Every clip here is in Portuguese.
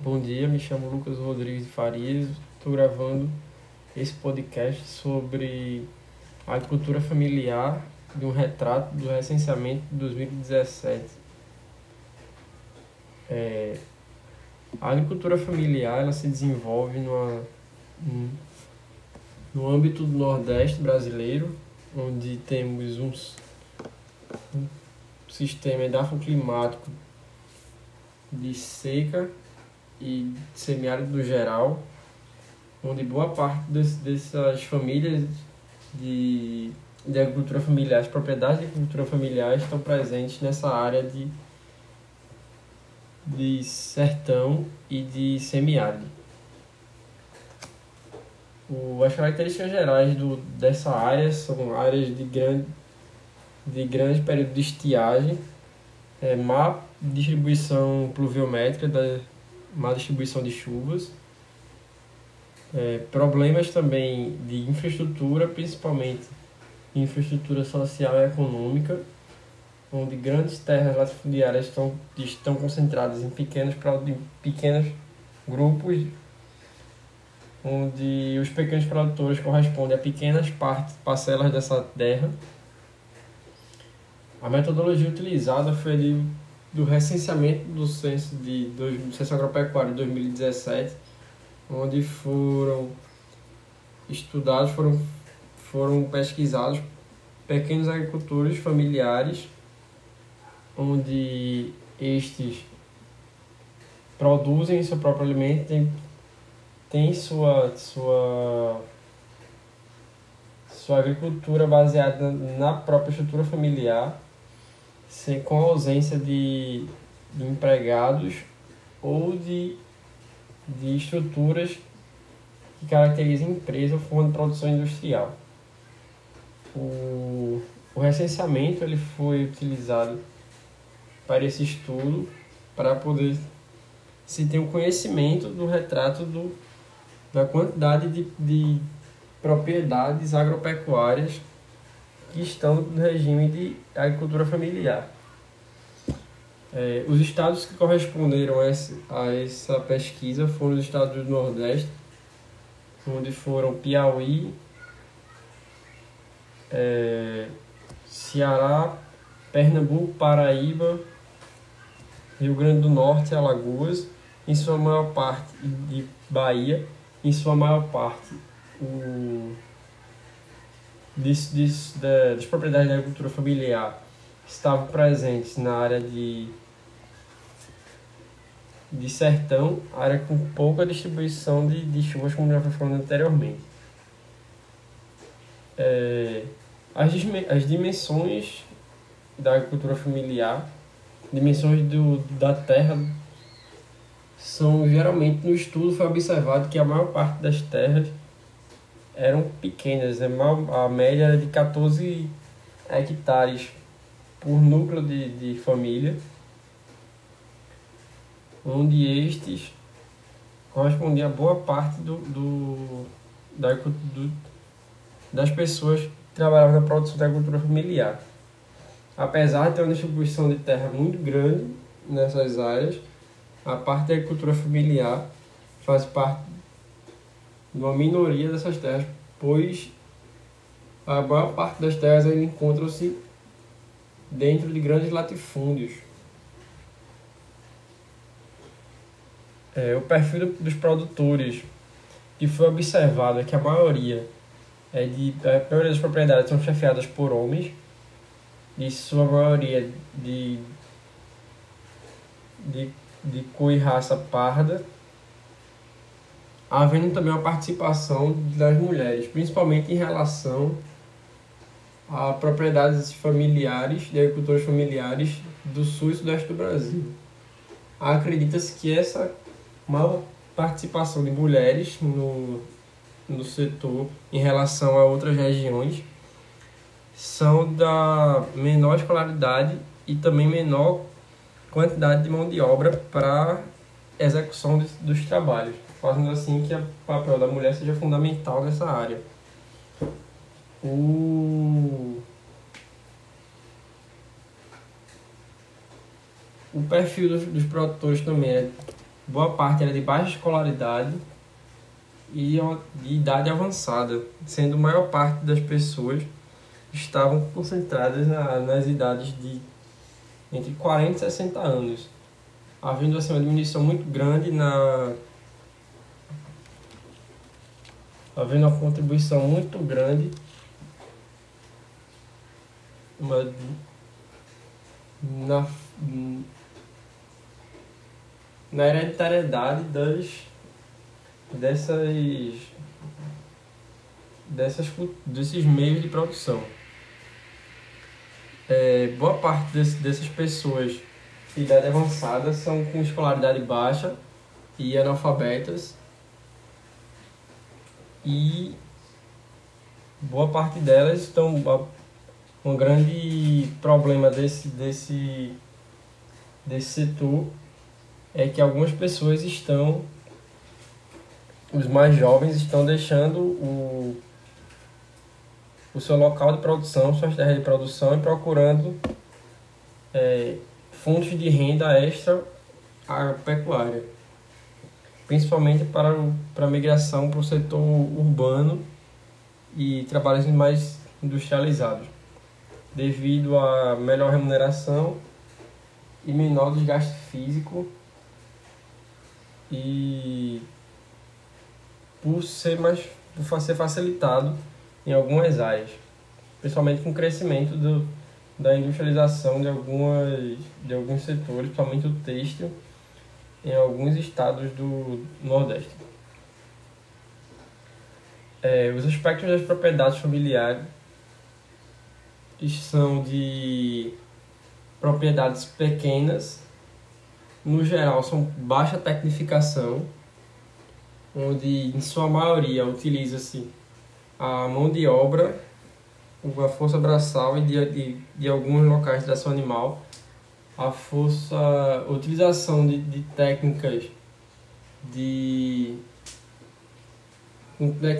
Bom dia, me chamo Lucas Rodrigues de Farias, estou gravando esse podcast sobre a agricultura familiar de um retrato do recenseamento de 2017. É, a agricultura familiar ela se desenvolve numa, no âmbito do Nordeste brasileiro, onde temos um, um sistema edafoclimático de seca e semiárido no geral, onde boa parte desse, dessas famílias de, de agricultura familiar, as propriedades de agricultura familiar estão presentes nessa área de, de sertão e de semiárido. O, as características gerais do, dessa área são áreas de grande, de grande período de estiagem, é, má distribuição pluviométrica da, má distribuição de chuvas, é, problemas também de infraestrutura, principalmente infraestrutura social e econômica, onde grandes terras latifundiárias estão, estão concentradas em pequenos, em pequenos grupos, onde os pequenos produtores correspondem a pequenas partes, parcelas dessa terra. A metodologia utilizada foi de do recenseamento do censo de do censo agropecuário de 2017, onde foram estudados, foram foram pesquisados pequenos agricultores familiares, onde estes produzem seu próprio alimento, têm, têm sua, sua, sua agricultura baseada na própria estrutura familiar com a ausência de, de empregados ou de, de estruturas que caracterizam empresa ou de produção industrial. O, o recenseamento ele foi utilizado para esse estudo para poder se ter um conhecimento do retrato do, da quantidade de, de propriedades agropecuárias que estão no regime de agricultura familiar. É, os estados que corresponderam a, essa pesquisa foram os estados do Nordeste, onde foram Piauí, é, Ceará, Pernambuco, Paraíba, Rio Grande do Norte Alagoas, em sua maior parte de Bahia, em sua maior parte o diz, diz, da, das propriedades da agricultura familiar estavam presentes na área de, de sertão, área com pouca distribuição de, de chuvas, como já foi falando anteriormente. É, as, as dimensões da agricultura familiar, dimensões do, da terra, são geralmente no estudo foi observado que a maior parte das terras eram pequenas, né? a média era de 14 hectares por núcleo de, de família, onde estes correspondiam a boa parte do, do, da, do, das pessoas que trabalhavam na produção da agricultura familiar. Apesar de ter uma distribuição de terra muito grande nessas áreas, a parte da agricultura familiar faz parte de uma minoria dessas terras, pois a maior parte das terras encontram-se dentro de grandes latifúndios. É, o perfil dos produtores que foi observado é que a maioria é de a maioria das propriedades são chefiadas por homens, de sua maioria de de, de cor e raça parda havendo também uma participação das mulheres, principalmente em relação a propriedades familiares, de agricultores familiares do sul e sudeste do Brasil. Acredita-se que essa maior participação de mulheres no, no setor em relação a outras regiões são da menor escolaridade e também menor quantidade de mão de obra para execução de, dos trabalhos fazendo assim que o papel da mulher seja fundamental nessa área. O, o perfil dos, dos produtores também é boa parte era de baixa escolaridade e de idade avançada, sendo a maior parte das pessoas estavam concentradas na, nas idades de entre 40 e 60 anos, havendo assim, uma diminuição muito grande na havendo uma contribuição muito grande uma, na, na hereditariedade das dessas dessas desses meios de produção. É, boa parte desse, dessas pessoas idade avançada são com escolaridade baixa e analfabetas. E boa parte delas estão um grande problema desse desse desse setor é que algumas pessoas estão os mais jovens estão deixando o o seu local de produção, suas terras de produção e procurando é, fontes de renda extra pecuária, principalmente para, para a migração para o setor urbano e trabalhos mais industrializados, devido a melhor remuneração e menor desgaste físico e por ser mais por ser facilitado em algumas áreas, principalmente com o crescimento do, da industrialização de, algumas, de alguns setores, principalmente o têxtil, em alguns estados do Nordeste. É, os aspectos das propriedades familiares são de propriedades pequenas, no geral são baixa tecnificação, onde em sua maioria utiliza-se a mão de obra, a força braçal e de, de, de alguns locais de tração animal, a força, a utilização de, de técnicas de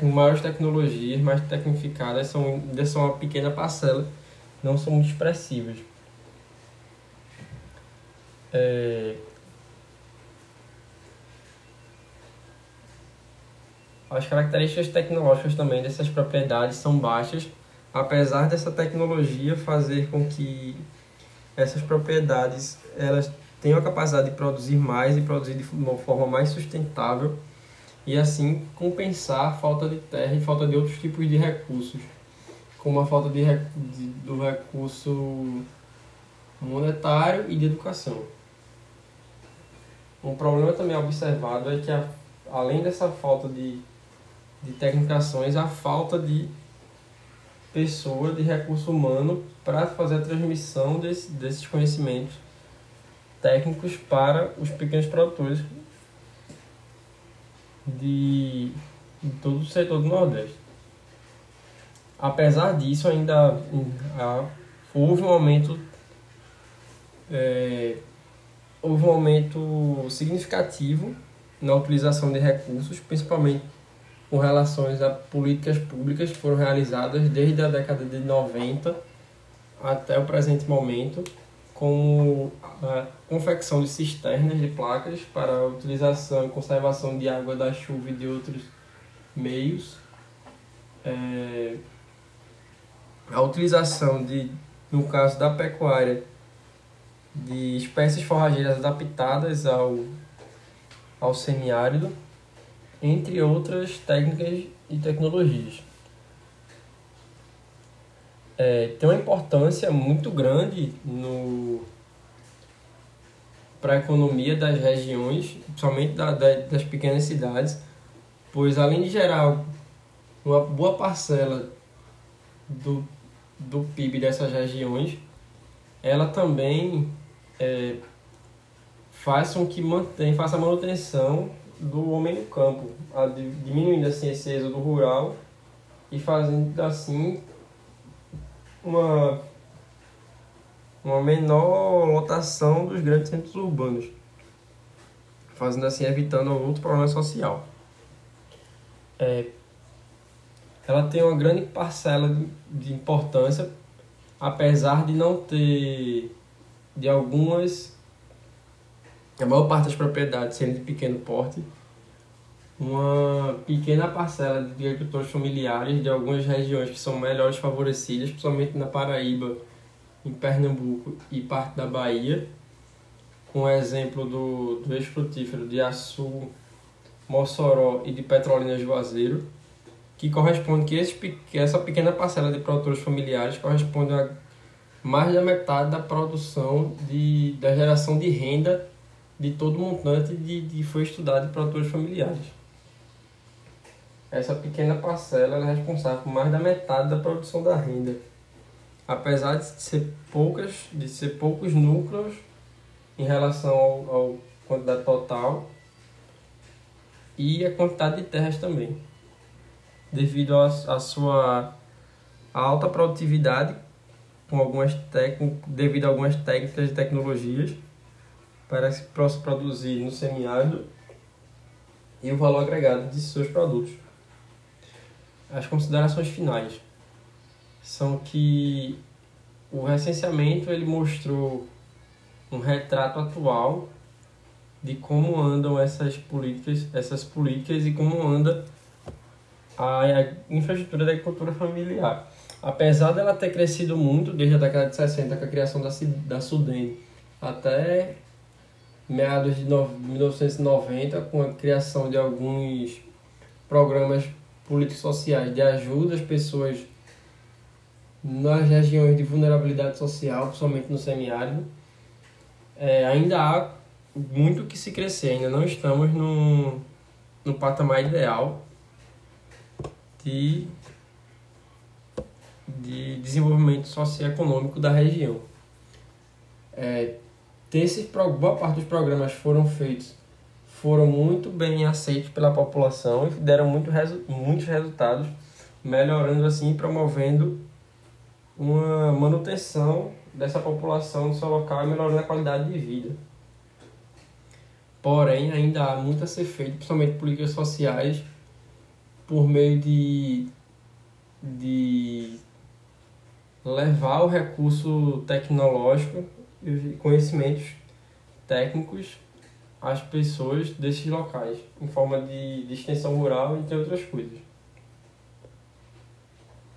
com maiores tecnologias, mais tecnificadas, são, são uma pequena parcela, não são muito expressivas. É, As características tecnológicas também dessas propriedades são baixas, apesar dessa tecnologia fazer com que essas propriedades elas tenham a capacidade de produzir mais e produzir de uma forma mais sustentável e assim compensar a falta de terra e falta de outros tipos de recursos, como a falta de, de do recurso monetário e de educação. Um problema também observado é que a, além dessa falta de de tecnicações a falta de pessoa, de recurso humano para fazer a transmissão desse, desses conhecimentos técnicos para os pequenos produtores de, de todo o setor do Nordeste. Apesar disso, ainda houve um aumento é, houve um aumento significativo na utilização de recursos, principalmente com relações a políticas públicas que foram realizadas desde a década de 90 até o presente momento, como a confecção de cisternas de placas para a utilização e conservação de água da chuva e de outros meios, é, a utilização de, no caso da pecuária, de espécies forrageiras adaptadas ao, ao semiárido, entre outras técnicas e tecnologias. É, tem uma importância muito grande no para a economia das regiões, principalmente da, da, das pequenas cidades, pois além de gerar uma boa parcela do, do PIB dessas regiões, ela também é, faz com que mantém, faça a manutenção do homem no campo, diminuindo assim esse êxodo rural e fazendo assim uma, uma menor lotação dos grandes centros urbanos, fazendo assim evitando outro problema social. É, ela tem uma grande parcela de, de importância, apesar de não ter de algumas a maior parte das propriedades sendo de pequeno porte, uma pequena parcela de agricultores familiares de algumas regiões que são melhores favorecidas, principalmente na Paraíba, em Pernambuco e parte da Bahia, com o exemplo do, do ex-frutífero de Açu, Mossoró e de Petrolina Juazeiro, que corresponde que, esse, que essa pequena parcela de produtores familiares corresponde a mais da metade da produção de, da geração de renda de todo montante de, de foi estudado de produtores familiares. Essa pequena parcela é responsável por mais da metade da produção da renda. Apesar de ser poucas, de ser poucos núcleos em relação ao, ao quantidade total e a quantidade de terras também, devido à sua alta produtividade com algumas devido a algumas técnicas e tecnologias para se produzir no semiárido e o valor agregado de seus produtos. As considerações finais são que o recenseamento ele mostrou um retrato atual de como andam essas políticas, essas políticas e como anda a infraestrutura da agricultura familiar apesar dela ter crescido muito desde a década de 60 com a criação da, da Sudene até meados de 1990 com a criação de alguns programas políticos sociais de ajuda às pessoas nas regiões de vulnerabilidade social, principalmente no semiárido, é, ainda há muito que se crescer, ainda não estamos no, no patamar ideal de de desenvolvimento socioeconômico da região. É, desses, boa parte dos programas foram feitos, foram muito bem aceitos pela população e deram muito resu muitos resultados, melhorando assim e promovendo uma manutenção dessa população no seu local e melhorando a qualidade de vida. Porém, ainda há muito a ser feito, principalmente políticas sociais, por meio de, de levar o recurso tecnológico e conhecimentos técnicos às pessoas desses locais, em forma de, de extensão rural, entre outras coisas.